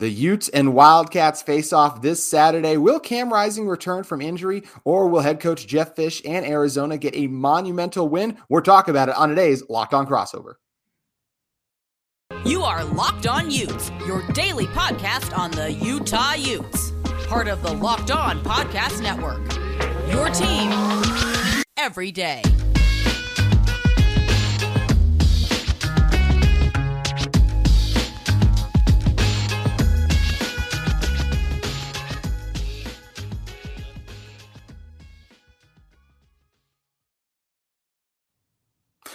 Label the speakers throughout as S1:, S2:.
S1: The Utes and Wildcats face off this Saturday. Will Cam Rising return from injury, or will head coach Jedd Fisch and Arizona get a monumental win? We're talking about it on today's Locked On Crossover.
S2: You are Locked On Utes, your daily podcast on the Utah Utes, part of the Locked On Podcast Network. Your team every day.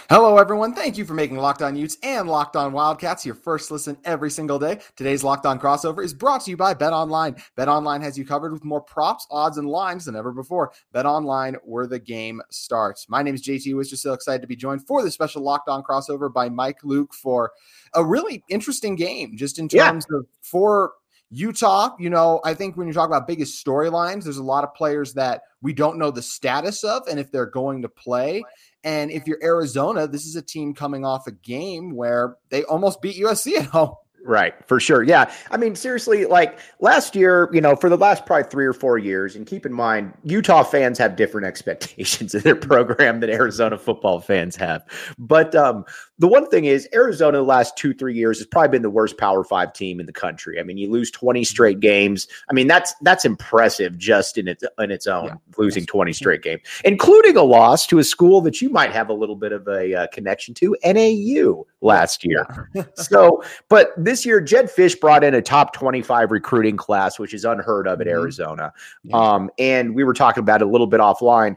S1: Hello, everyone. Thank you for making Locked On Utes and Locked On Wildcats your first listen every single day. Today's Locked On Crossover is brought to you by Bet Online. Bet Online has you covered with more props, odds, and lines than ever before. Bet Online, where the game starts. My name is JT We're just so excited to be joined for the special Locked On Crossover by Mike Luke for a really interesting game, just in terms yeah. of for Utah, you know, I think when you talk about biggest storylines, there's a lot of players that we don't know the status of and if they're going to play. And if you're Arizona, this is a team coming off a game where they almost beat USC at home.
S3: Right, for sure. Yeah. I mean, seriously, like last year, you know, for the last probably three or four years, and keep in mind, Utah fans have different expectations of their program than Arizona football fans have. But um, the one thing is, Arizona the last two, three years has probably been the worst Power Five team in the country. I mean, you lose 20 straight games. I mean, that's that's impressive just in its in its own, yeah. losing 20 straight games, including a loss to a school that you might have a little bit of a uh, connection to, NAU last year. so, but this year, Jedd Fisch brought in a top 25 recruiting class, which is unheard of at mm-hmm. Arizona. Yeah. Um, and we were talking about it a little bit offline.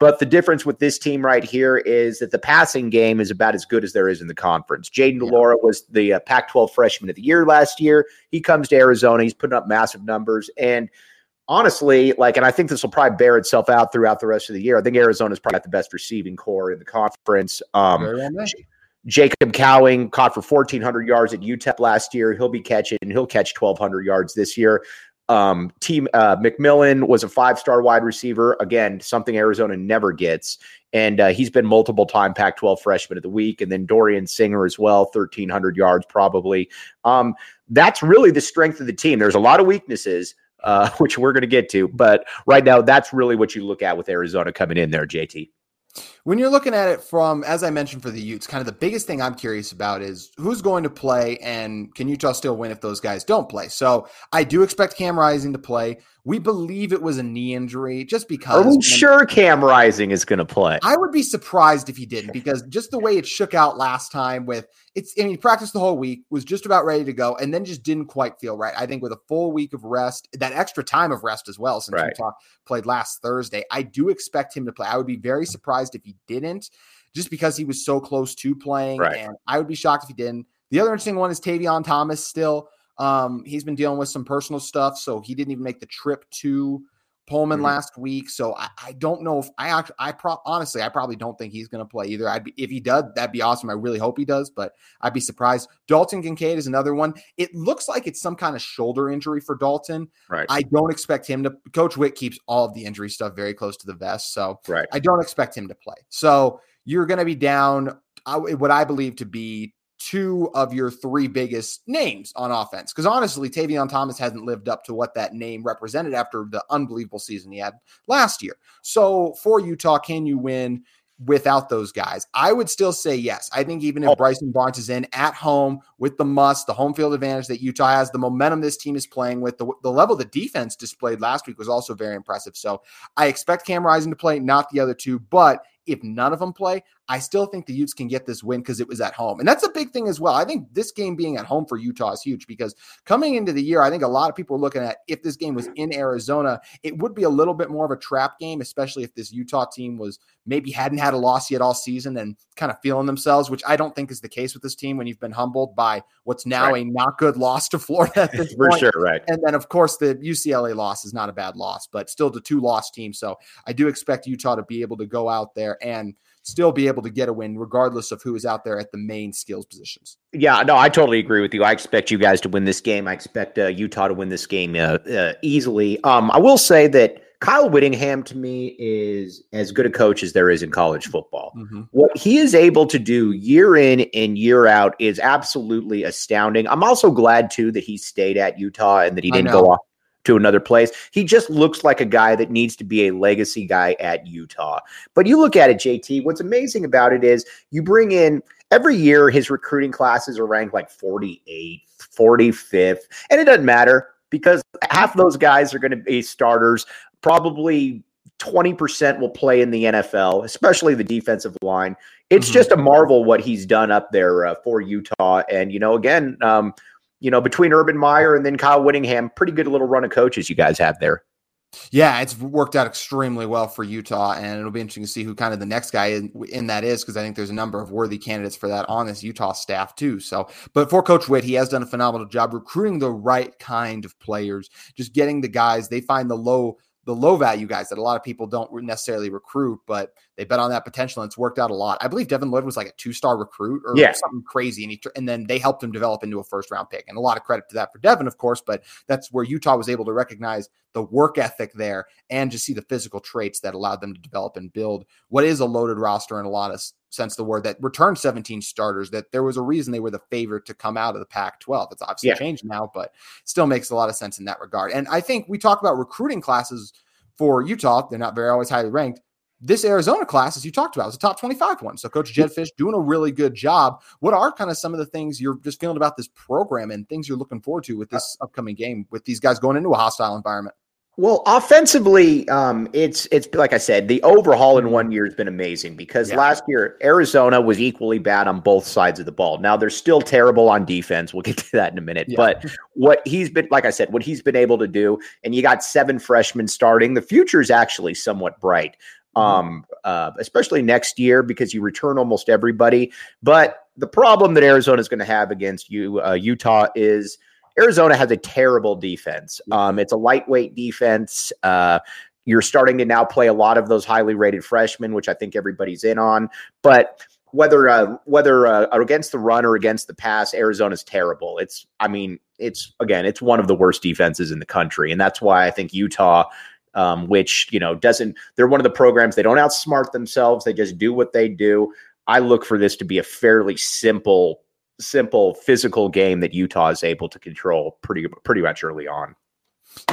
S3: But the difference with this team right here is that the passing game is about as good as there is in the conference. Jayden de Laura yeah. was the uh, Pac 12 freshman of the year last year. He comes to Arizona, he's putting up massive numbers. And honestly, like, and I think this will probably bear itself out throughout the rest of the year. I think Arizona's probably got the best receiving core in the conference. Um, Jacob Cowing caught for 1,400 yards at UTEP last year. He'll be catching, he'll catch 1,200 yards this year. Um, team uh, McMillan was a five star wide receiver. Again, something Arizona never gets. And uh, he's been multiple time Pac 12 freshman of the week. And then Dorian Singer as well, 1,300 yards probably. Um, that's really the strength of the team. There's a lot of weaknesses, uh, which we're going to get to. But right now, that's really what you look at with Arizona coming in there, JT.
S1: When you're looking at it from, as I mentioned for the Utes, kind of the biggest thing I'm curious about is who's going to play and can Utah still win if those guys don't play? So I do expect Cam Rising to play. We believe it was a knee injury just because.
S3: Are we sure Cam Rising is going to play?
S1: I would be surprised if he didn't because just the way it shook out last time with it's, I mean, he practiced the whole week, was just about ready to go, and then just didn't quite feel right. I think with a full week of rest, that extra time of rest as well, since right. Utah played last Thursday, I do expect him to play. I would be very surprised if he didn't just because he was so close to playing. Right. And I would be shocked if he didn't. The other interesting one is Tavion Thomas still. Um, he's been dealing with some personal stuff, so he didn't even make the trip to Pullman mm-hmm. last week. So I, I, don't know if I actually, I pro- honestly, I probably don't think he's going to play either. I'd be, if he does, that'd be awesome. I really hope he does, but I'd be surprised. Dalton Kincaid is another one. It looks like it's some kind of shoulder injury for Dalton.
S3: Right.
S1: I don't expect him to, Coach Witt keeps all of the injury stuff very close to the vest. So
S3: right.
S1: I don't expect him to play. So you're going to be down what I believe to be two of your three biggest names on offense. Because honestly, Tavion Thomas hasn't lived up to what that name represented after the unbelievable season he had last year. So for Utah, can you win? without those guys? I would still say yes. I think even if oh. Bryson Barnes is in at home with the must, the home field advantage that Utah has, the momentum this team is playing with, the, the level the defense displayed last week was also very impressive. So I expect Cam Rising to play, not the other two. But if none of them play, I still think the Utes can get this win because it was at home. And that's a big thing as well. I think this game being at home for Utah is huge because coming into the year, I think a lot of people are looking at if this game was in Arizona, it would be a little bit more of a trap game, especially if this Utah team was maybe hadn't had a loss yet all season and kind of feeling themselves, which I don't think is the case with this team when you've been humbled by what's now right. a not good loss to Florida at this
S3: for
S1: point.
S3: sure, right.
S1: And then of course the UCLA loss is not a bad loss, but still the two loss team. So I do expect Utah to be able to go out there and still be able to get a win regardless of who is out there at the main skills positions.
S3: Yeah, no, I totally agree with you. I expect you guys to win this game. I expect uh, Utah to win this game uh, uh, easily. Um, I will say that Kyle Whittingham to me is as good a coach as there is in college football. Mm-hmm. What he is able to do year in and year out is absolutely astounding. I'm also glad too that he stayed at Utah and that he didn't go off to another place. He just looks like a guy that needs to be a legacy guy at Utah. But you look at it, JT, what's amazing about it is you bring in every year his recruiting classes are ranked like 48th, 45th, and it doesn't matter because half of those guys are going to be starters. Probably 20% will play in the NFL, especially the defensive line. It's mm-hmm. just a marvel what he's done up there uh, for Utah. And, you know, again, um, you know, between Urban Meyer and then Kyle Whittingham, pretty good little run of coaches you guys have there.
S1: Yeah, it's worked out extremely well for Utah, and it'll be interesting to see who kind of the next guy in, in that is because I think there's a number of worthy candidates for that on this Utah staff too. So, but for Coach Whitt, he has done a phenomenal job recruiting the right kind of players, just getting the guys they find the low the low value guys that a lot of people don't necessarily recruit, but they bet on that potential and it's worked out a lot. I believe Devin Lloyd was like a two star recruit or yeah. something crazy, and he and then they helped him develop into a first round pick. And a lot of credit to that for Devin, of course, but that's where Utah was able to recognize the work ethic there and just see the physical traits that allowed them to develop and build what is a loaded roster in a lot of sense the word that returned 17 starters that there was a reason they were the favorite to come out of the pac 12 it's obviously yeah. changed now but still makes a lot of sense in that regard and i think we talk about recruiting classes for utah they're not very always highly ranked this Arizona class, as you talked about, was a top 25 one. So Coach Jedd Fisch doing a really good job. What are kind of some of the things you're just feeling about this program and things you're looking forward to with uh this upcoming game with these guys going into a hostile environment?
S3: Well, offensively, um, it's it's like I said, the overhaul in one year has been amazing because yeah. last year Arizona was equally bad on both sides of the ball. Now they're still terrible on defense. We'll get to that in a minute. Yeah. But what he's been, like I said, what he's been able to do, and you got seven freshmen starting. The future is actually somewhat bright, mm-hmm. um, uh, especially next year because you return almost everybody. But the problem that Arizona is going to have against you, uh, Utah, is Arizona has a terrible defense. Um, it's a lightweight defense. Uh, you're starting to now play a lot of those highly rated freshmen, which I think everybody's in on. But whether uh, whether uh, against the run or against the pass, Arizona's terrible. It's I mean it's again it's one of the worst defenses in the country, and that's why I think Utah. Um, which you know doesn't they're one of the programs they don't outsmart themselves they just do what they do i look for this to be a fairly simple simple physical game that Utah is able to control pretty pretty much early on.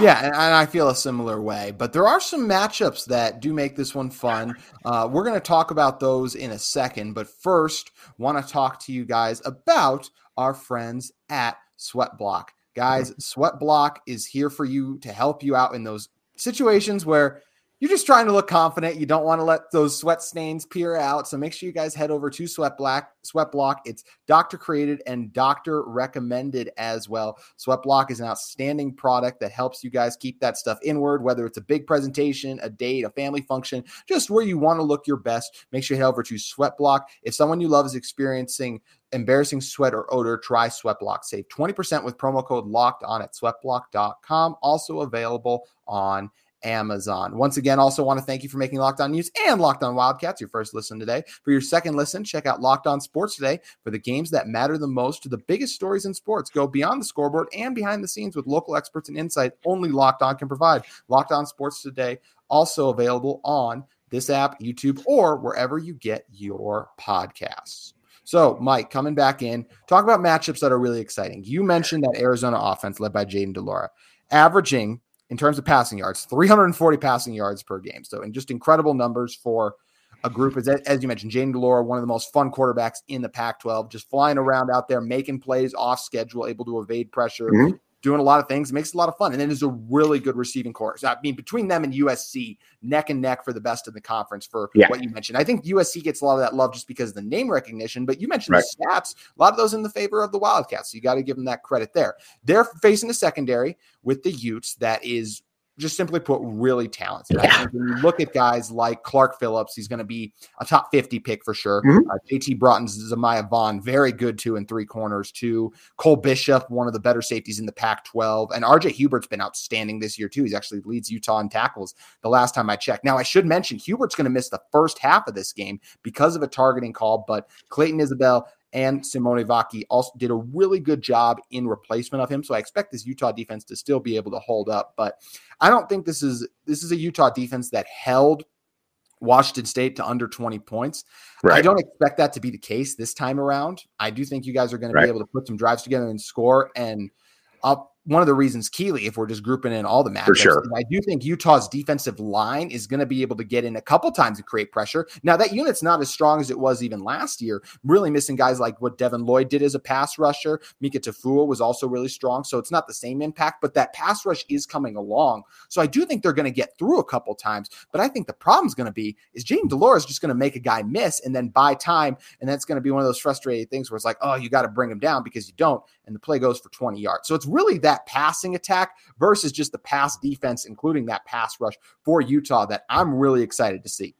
S1: Yeah, and, I feel a similar way. But there are some matchups that do make this one fun. Uh, we're going to talk about those in a second. But first, want to talk to you guys about our friends at Sweatblock. Guys, mm-hmm. Sweatblock is here for you to help you out in those situations where you're just trying to look confident. You don't want to let those sweat stains peer out. So make sure you guys head over to Sweat Black, Sweat Block. It's doctor created and doctor recommended as well. Sweat Block is an outstanding product that helps you guys keep that stuff inward, whether it's a big presentation, a date, a family function, just where you want to look your best. Make sure you head over to Sweat Block. If someone you love is experiencing embarrassing sweat or odor, try Sweatblock. Save 20% with promo code locked on at sweatblock.com. Also available on Amazon. Once again, also want to thank you for making Locked On Utes and Locked On Wildcats your first listen today. For your second listen, check out Locked On Sports today for the games that matter the most to the biggest stories in sports. Go beyond the scoreboard and behind the scenes with local experts and insight only Locked On can provide. Locked On Sports today, also available on this app, YouTube, or wherever you get your podcasts. So, Mike, coming back in, talk about matchups that are really exciting. You mentioned that Arizona offense led by Jayden de Laura, averaging in terms of passing yards, 340 passing yards per game. So, and just incredible numbers for a group. As, as you mentioned, Jayden de Laura, one of the most fun quarterbacks in the Pac 12, just flying around out there, making plays off schedule, able to evade pressure, mm-hmm doing a lot of things. It makes a lot of fun. And then there's a really good receiving corps. I mean, between them and USC, neck and neck for the best in the conference for yeah. what you mentioned. I think USC gets a lot of that love just because of the name recognition, but you mentioned right. the stats, a lot of those in the favor of the Wildcats. So you got to give them that credit there. They're facing a secondary with the Utes that is just simply put, really talented. Yeah. when you look at guys like Clark Phillips, he's going to be a top 50 pick for sure. Mm-hmm. Uh, JT Broughton, Zemaiah Vaughn, very good two and three corners, too. Cole Bishop, one of the better safeties in the Pac 12. And RJ Hubert's been outstanding this year, too. He's actually leads Utah in tackles the last time I checked. Now, I should mention Hubert's going to miss the first half of this game because of a targeting call, but Clayton Isbell and Sione Vaki also did a really good job in replacement of him. So I expect this Utah defense to still be able to hold up, but I don't think this is this is a Utah defense that held Washington State to under 20 points. Right. I don't expect that to be the case this time around. I do think you guys are going right. to be able to put some drives together and score. And I'll one of the reasons Keely, if we're just grouping in all the matchups, For
S3: sure.
S1: I do think Utah's defensive line is going to be able to get in a couple times and create pressure. Now that unit's not as strong as it was even last year. Really missing guys like what Devin Lloyd did as a pass rusher. Mika Tafua was also really strong, so it's not the same impact, but that pass rush is coming along. So I do think they're going to get through a couple times. But I think the problem is going to be is Jayden de Laura just going to make a guy miss and then buy time, and that's going to be one of those frustrating things where it's like, oh, you got to bring him down because you don't, and the play goes for 20 yards. So it's really that passing attack versus just the pass defense, including that pass rush for Utah that I'm really excited to see.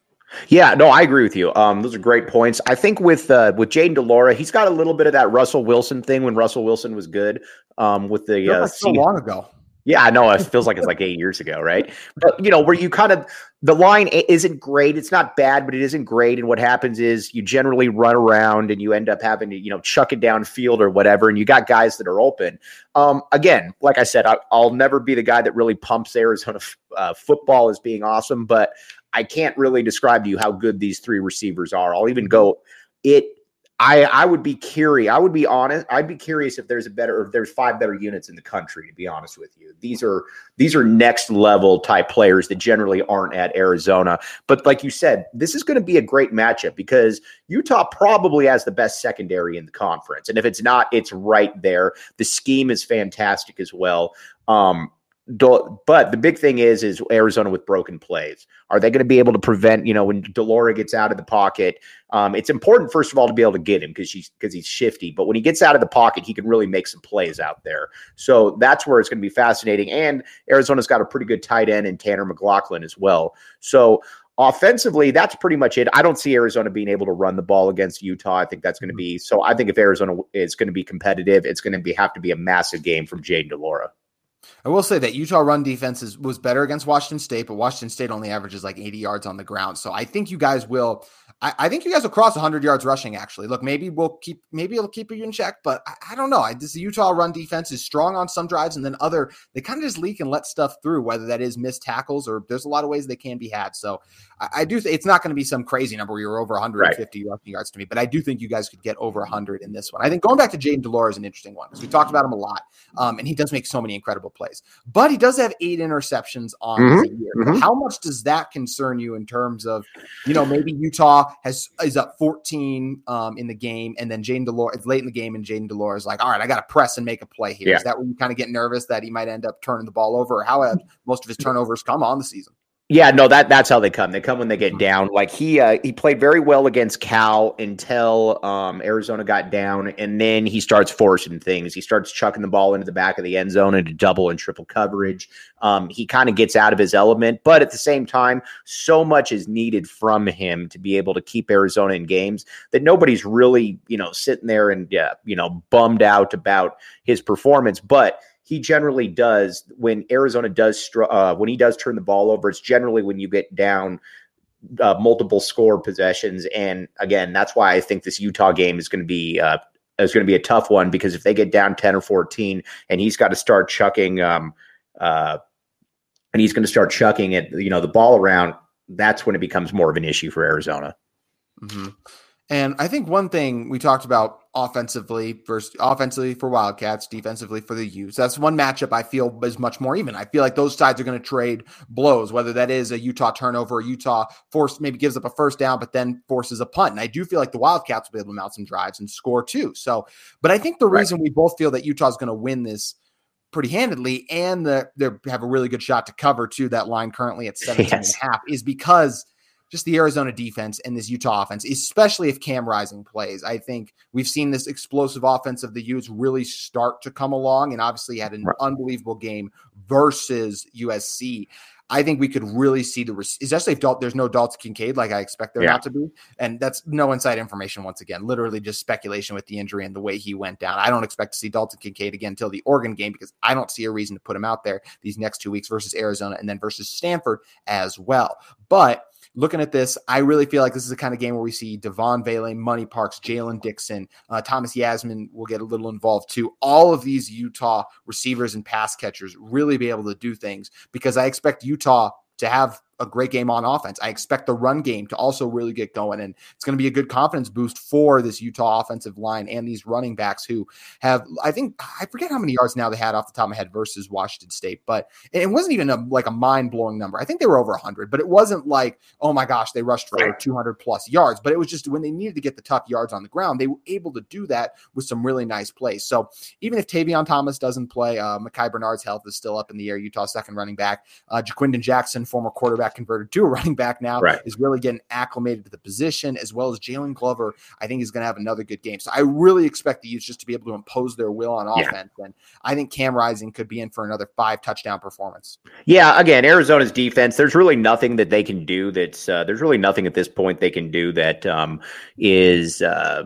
S3: Yeah, no, I agree with you. Um, those are great points. I think with uh, with Jayden de Laura, he's got a little bit of that Russell Wilson thing when Russell Wilson was good. Um, with the
S1: uh, so long ago.
S3: Yeah, I know. It feels like it's like eight years ago, right? But you know, where you kind of the line isn't great. It's not bad, but it isn't great. And what happens is you generally run around and you end up having to, you know, chuck it downfield or whatever. And you got guys that are open. Um, again, like I said, I, will never be the guy that really pumps Arizona uh, football as being awesome, but I can't really describe to you how good these three receivers are. I'll even go it I I would be curious. I would be honest. I'd be curious if there's a better, if there's five better units in the country. To be honest with you, these are these are next level type players that generally aren't at Arizona. But like you said, this is going to be a great matchup because Utah probably has the best secondary in the conference, and if it's not, it's right there. The scheme is fantastic as well. Um, but the big thing is is Arizona with broken plays. Are they going to be able to prevent? You know, when de Laura gets out of the pocket, um, it's important first of all to be able to get him because he's because he's shifty. But when he gets out of the pocket, he can really make some plays out there. So that's where it's going to be fascinating. And Arizona's got a pretty good tight end in Tanner McLachlan as well. So offensively, that's pretty much it. I don't see Arizona being able to run the ball against Utah. I think that's going to be so. I think if Arizona is going to be competitive, it's going to be have to be a massive game from Jayden de Laura.
S1: I will say that Utah run defense is, was better against Washington State, but Washington State only averages like 80 yards on the ground. So I think you guys will I, I, think you guys will cross 100 yards rushing. Actually, look, maybe we'll keep, maybe it'll keep you in check, but I, I don't know. I, this Utah run defense is strong on some drives, and then other they kind of just leak and let stuff through, whether that is missed tackles or there's a lot of ways they can be had. So I, I do. Th- it's not going to be some crazy number where you're over 150 right. rushing yards to me, but I do think you guys could get over 100 in this one. I think going back to Jayden de Laura is an interesting one because we talked about him a lot, um, and he does make so many incredible plays, but he does have eight interceptions on mm-hmm. the year. Mm-hmm. How much does that concern you in terms of, you know, maybe Utah has is up 14 um, in the game, and then Jayden de Laura, it's late in the game, and Jayden de Laura is like, all right, I got to press and make a play here. Yeah. Is that where you kind of get nervous that he might end up turning the ball over, or how have most of his turnovers come on the season?
S3: Yeah, no, that that's how they come. They come when they get mm-hmm. down. Like he uh, he played very well against Cal until um, Arizona got down, and then he starts forcing things. He starts chucking the ball into the back of the end zone into double and triple coverage. Um, he kind of gets out of his element, but at the same time, so much is needed from him to be able to keep Arizona in games that nobody's really you know sitting there and yeah you know bummed out about his performance, but he generally does when Arizona does uh, when he does turn the ball over. It's generally when you get down uh, multiple score possessions, and again, that's why I think this Utah game is going to be uh, is going to be a tough one because if they get down ten or fourteen, and he's got to start chucking, um, uh, and he's going to start chucking it, you know, the ball around. That's when it becomes more of an issue for Arizona.
S1: Mm-hmm. And I think one thing we talked about offensively versus offensively for Wildcats, defensively for the Utes. That's one matchup I feel is much more even. I feel like those sides are going to trade blows, whether that is a Utah turnover or Utah force maybe gives up a first down, but then forces a punt. And I do feel like the Wildcats will be able to mount some drives and score too. So, but I think the reason right. we both feel that Utah is going to win this pretty handedly and the, they have a really good shot to cover too, that line currently at 17 yes. and a half is because – just the Arizona defense and this Utah offense, especially if Cam Rising plays. I think we've seen this explosive offense of the Utes really start to come along and obviously had an right. unbelievable game versus USC. I think we could really see the, res, especially if Dal- there's no Dalton Kincaid like I expect there yeah. not to be. And that's no inside information once again, literally just speculation with the injury and the way he went down. I don't expect to see Dalton Kincaid again until the Oregon game because I don't see a reason to put him out there these next two weeks versus Arizona and then versus Stanford as well. But looking at this, I really feel like this is the kind of game where we see Devaughn Vele, Money Parks, Jaylen Dixon, uh, Thomas Yassmin will get a little involved too. All of these Utah receivers and pass catchers really be able to do things because I expect Utah to have a great game on offense. I expect the run game to also really get going, and it's going to be a good confidence boost for this Utah offensive line and these running backs who have, I think, I forget how many yards now they had off the top of my head versus Washington State, but it wasn't even a, like a mind blowing number. I think they were over 100, but it wasn't like, oh my gosh, they rushed for 200 plus yards, but it was just when they needed to get the tough yards on the ground, they were able to do that with some really nice plays. So even if Tavion Thomas doesn't play, uh, Micah Bernard's health is still up in the air. Utah second running back, uh, Ja'Quinden Jackson, former quarterback quarterback converted to a running back now, right. is really getting acclimated to the position, as well as Jaylon Glover. I think he's going to have another good game. So I really expect the Utes just to be able to impose their will on offense. Yeah. And I think Cam Rising could be in for another five touchdown performance.
S3: Yeah, again, Arizona's defense, there's really nothing that they can do that's, uh, there's really nothing at this point they can do that um, is, uh,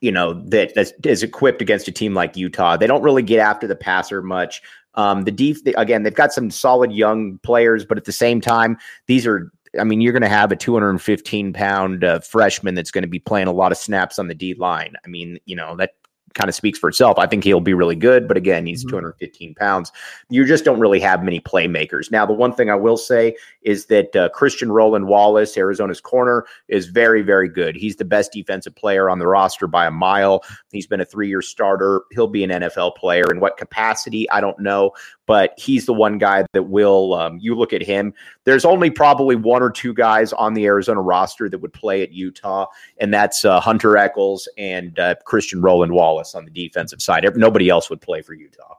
S3: you know that that is equipped against a team like Utah. They don't really get after the passer much. Um, the def again, they've got some solid young players, but at the same time, these are. I mean, you're going to have a 215 pound uh, freshman that's going to be playing a lot of snaps on the D line. I mean, you know that kind of speaks for itself. I think he'll be really good, but again, he's mm-hmm. 215 pounds. You just don't really have many playmakers. Now, the one thing I will say is that uh, Christian Roland Wallace, Arizona's corner, is very, very good. He's the best defensive player on the roster by a mile. He's been a three year starter. He'll be an NFL player. In what capacity, I don't know, but he's the one guy that will. Um, you look at him. There's only probably one or two guys on the Arizona roster that would play at Utah, and that's uh, Hunter Echols and uh, Christian Roland Wallace on the defensive side. Nobody else would play for Utah.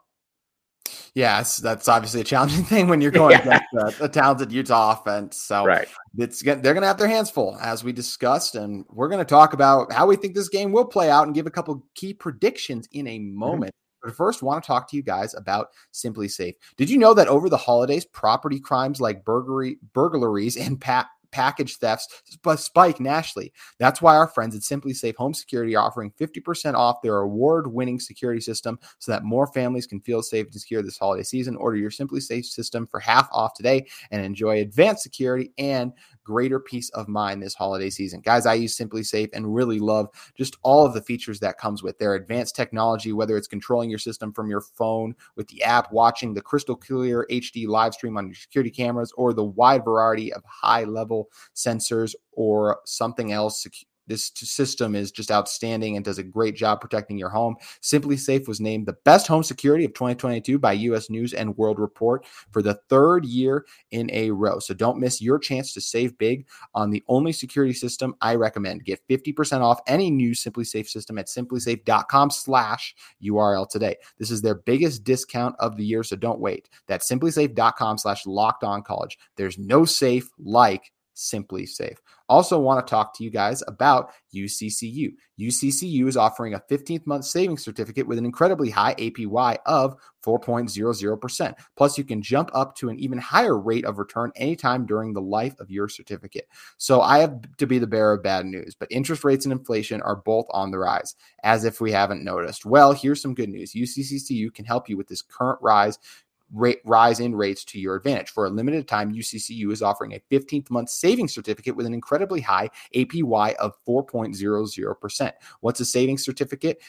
S1: Yes, that's obviously a challenging thing when you're going yeah. against a, a, talented Utah offense. So right. it's they're going to have their hands full, as we discussed, and we're going to talk about how we think this game will play out and give a couple key predictions in a mm-hmm. But first, want to talk to you guys about SimpliSafe. Did you know that over the holidays, property crimes like burglary, burglaries and pa- package thefts spike nationally. That's why our friends at SimpliSafe Home Security are offering 50% off their award-winning security system so that more families can feel safe and secure this holiday season. Order your SimpliSafe system for half off today and enjoy advanced security and greater peace of mind this holiday season. Guys, I use SimpliSafe and really love just all of the features that comes with their advanced technology, whether it's controlling your system from your phone with the app, watching the crystal clear HD live stream on your security cameras, or the wide variety of high sensors or something else this system is just outstanding and does a great job protecting your home. SimpliSafe was named the best home security of 2022 by US News and World Report for the third year in a row. So don't miss your chance to save big on the only security system I recommend. Get 50% off any new SimpliSafe system at simplisafe.com slash url today. This is their biggest discount of the year, so don't wait. That's simplisafe.com slash locked on college. There's no safe like SimpliSafe. Also, want to talk to you guys about UCCU. UCCU is offering a 15th month savings certificate with an incredibly high APY of 4.00%. Plus, you can jump up to an even higher rate of return anytime during the life of your certificate. So, I have to be the bearer of bad news, but interest rates and inflation are both on the rise, as if we haven't noticed. Well, here's some good news UCCU can help you with this current rise rate rise in rates to your advantage. For a limited time, UCCU is offering a 15th month savings certificate with an incredibly high APY of 4.00%. What's a savings certificate?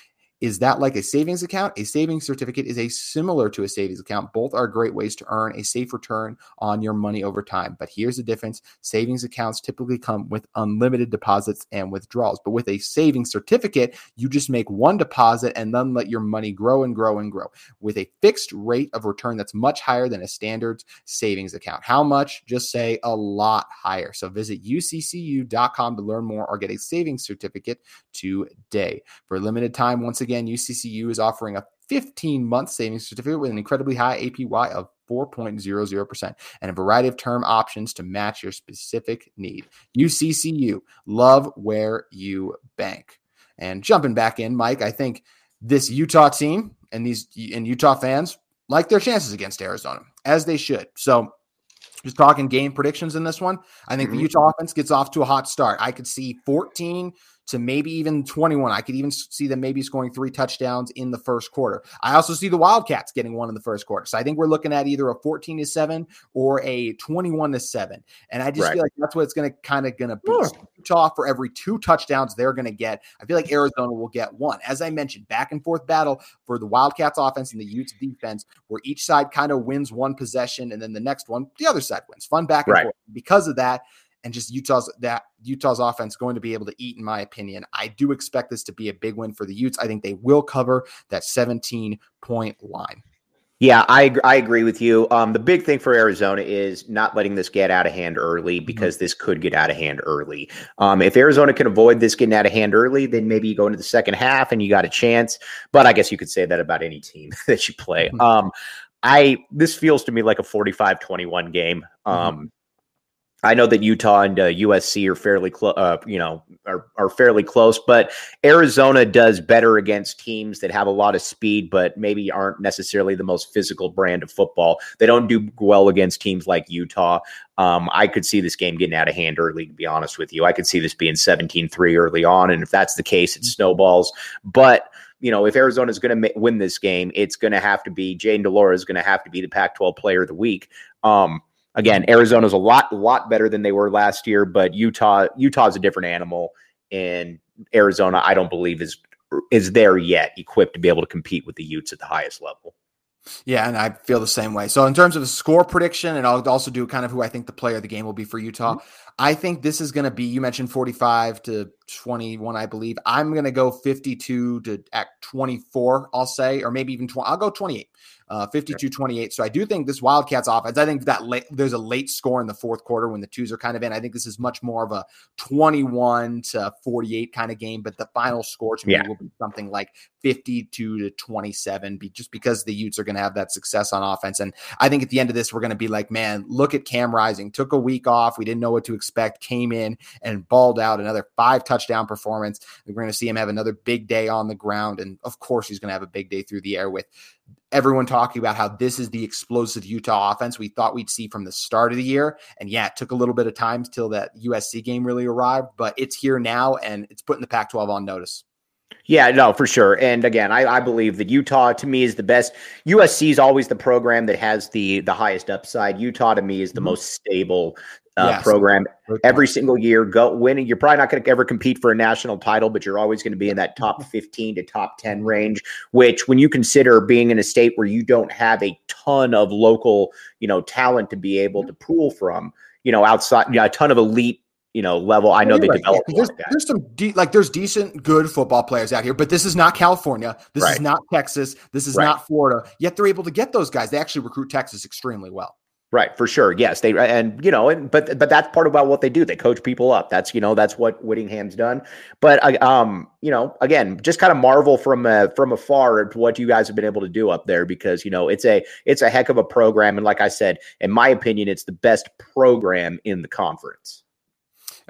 S1: Is that like a savings account? A savings certificate is a similar to a savings account. Both are great ways to earn a safe return on your money over time. But here's the difference. Savings accounts typically come with unlimited deposits and withdrawals. But with a savings certificate, you just make one deposit and then let your money grow and grow and grow with a fixed rate of return that's much higher than a standard savings account. How much? Just say a lot higher. So visit uccu.com to learn more or get a savings certificate today. For a limited time, once again, again, UCCU is offering a 15 month savings certificate with an incredibly high APY of 4.00% and a variety of term options to match your specific need. UCCU, love where you bank. And jumping back in, Mike, I think this Utah team and these and Utah fans like their chances against Arizona, as they should. So just talking game predictions in this one. I think mm-hmm. the Utah offense gets off to a hot start. I could see 14 to maybe even 21. I could even see them maybe scoring three touchdowns in the first quarter. I also see the Wildcats getting one in the first quarter. So I think we're looking at either a 14 to 7 or a 21 to 7. And I just right. feel like that's what it's going to kind of going to be. Sure. Utah for every two touchdowns they're going to get. I feel like Arizona will get one. As I mentioned, back and forth battle for the Wildcats offense and the Utes defense, where each side kind of wins one possession and then the next one, the other side wins. Fun back and right. forth. Because of that, and just Utah's that Utah's offense going to be able to eat, in my opinion. I do expect this to be a big win for the Utes. I think they will cover that 17 point line.
S3: Yeah, I I agree with you. Um, the big thing for Arizona is not letting this get out of hand early mm-hmm. because this could get out of hand early. Um, if Arizona can avoid this getting out of hand early, then maybe you go into the second half and you got a chance. But I guess you could say that about any team that you play. Mm-hmm. Um, I this feels to me like a 45-21 game. Mm-hmm. Um, mm-hmm. I know that Utah and uh, USC are fairly close, uh, you know, are, are fairly close, but Arizona does better against teams that have a lot of speed, but maybe aren't necessarily the most physical brand of football. They don't do well against teams like Utah. Um, I could see this game getting out of hand early, to be honest with you. I could see this being 17 3 early on. And if that's the case, it snowballs. But you know, if Arizona is going to ma- win this game, it's going to have to be Jayden de Laura is going to have to be the Pac-12 Player of the Week. Um, again, Arizona's a lot lot better than they were last year, but Utah Utah's a different animal, and Arizona I don't believe is is there yet equipped to be able to compete with the Utes at the highest level.
S1: Yeah, and I feel the same way. So in terms of a score prediction, and I'll also do kind of who I think the player of the game will be for Utah. Mm-hmm. I think this is going to be. You mentioned forty-five to twenty-one, I believe. I'm going to go fifty-two to at twenty-four. I'll say, or maybe even twenty. I'll go twenty-eight uh, 52 28. So I do think this Wildcats offense, I think that late, there's a late score in the fourth quarter when the twos are kind of in. I think this is much more of a 21 to 48 kind of game, but the final score to me yeah. will be something like 52 to 27, be, just because the Utes are going to have that success on offense. And I think at the end of this, we're going to be like, man, look at Cam Rising. Took a week off. We didn't know what to expect, came in and balled out another five touchdown performance. We're going to see him have another big day on the ground. And of course, he's going to have a big day through the air with everyone talking about how this is the explosive Utah offense we thought we'd see from the start of the year. And yeah, it took a little bit of time till that USC game really arrived, but it's here now and it's putting the Pac 12 on notice.
S3: Yeah, no, for sure. And again, I, I, believe that Utah to me is the best. USC is always the program that has the the highest upside. Utah to me is the mm-hmm. most stable uh, yes. program every single year. Go winning. You're probably not going to ever compete for a national title, but you're always going to be in that top 15 to top 10 range. Which, when you consider being in a state where you don't have a ton of local, you know, talent to be able to pool from, you know, outside, you know, a ton of elite you know level. I know they right. develop.
S1: Yeah, there's, there's, some de- like there's decent, good football players out here, but this is not California. This right. is not Texas. This is right. not Florida. Yet they're able to get those guys. They actually recruit Texas extremely well.
S3: Right, for sure. Yes, they and you know, and but but that's part about what they do. They coach people up. That's you know, that's what Whittingham's done. But I, um, you know, again, just kind of marvel from uh, from afar at what you guys have been able to do up there because you know it's a it's a heck of a program, and like I said, in my opinion, it's the best program in the conference.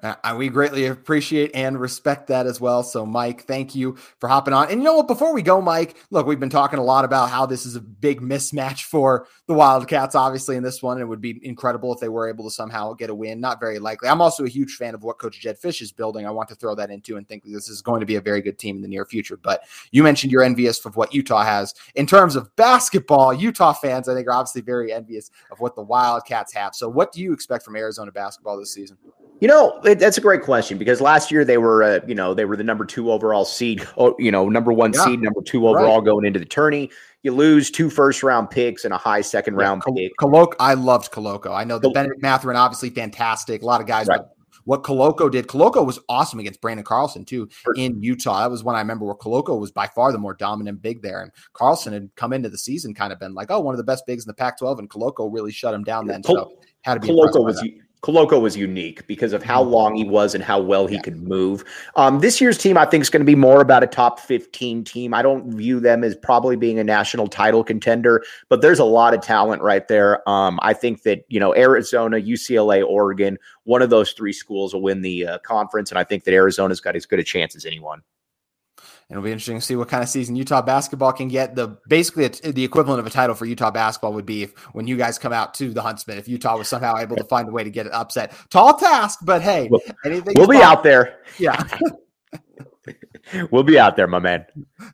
S1: Uh, we greatly appreciate and respect that as well. So, Mike, thank you for hopping on. And you know what? Before we go, Mike, look, we've been talking a lot about how this is a big mismatch for the Wildcats, obviously, in this one. It would be incredible if they were able to somehow get a win. Not very likely. I'm also a huge fan of what Coach Jedd Fisch is building. I want to throw that into and think this is going to be a very good team in the near future. But you mentioned you're envious of what Utah has in terms of basketball. Utah fans, I think, are obviously very envious of what the Wildcats have. So, what do you expect from Arizona basketball this season?
S3: You know, it, that's a great question because last year they were, uh, you know, they were the number two overall seed, oh, you know, number one yeah. seed, number two overall right. going into the tourney. You lose two first round picks and a high second yeah, round pick.
S1: Koloko, I loved Koloko. I know the Col- Bennedict Mathurin, obviously fantastic. A lot of guys, right. what Koloko did, Koloko was awesome against Branden Carlson too in Utah. That was when I remember where Koloko was by far the more dominant big there. And Carlson had come into the season kind of been like, oh, one of the best bigs in the Pac 12. And Koloko really shut him down then. Col- so had to be
S3: Koloko was. Koloko was unique because of how mm-hmm. long he was and how well he yeah. could move. Um, this year's team, I think, is going to be more about a top 15 team. I don't view them as probably being a national title contender, but there's a lot of talent right there. Um, I think that, you know, Arizona, UCLA, Oregon, one of those three schools will win the uh, conference. And I think that Arizona's got as good a chance as anyone
S1: it'll be interesting to see what kind of season Utah basketball can get. The basically the equivalent of a title for Utah basketball would be if when you guys come out to the Huntsman, if Utah was somehow able to find a way to get it upset. Tall task, but hey,
S3: we'll, anything we'll be out there.
S1: Yeah.
S3: we'll be out there, my man.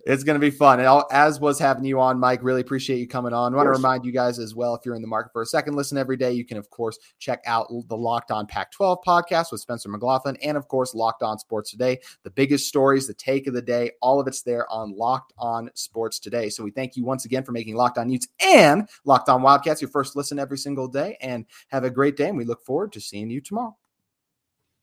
S1: It's going to be fun. And as was having you on, Mike, really appreciate you coming on. I want to remind you guys as well if you're in the market for a second listen every day, you can, of course, check out the Locked On Pac 12 podcast with Spencer McLaughlin and, of course, Locked On Sports Today. The biggest stories, the take of the day, all of it's there on Locked On Sports Today. So we thank you once again for making Locked On Utes and Locked On Wildcats your first listen every single day. And have a great day. And we look forward to seeing you tomorrow.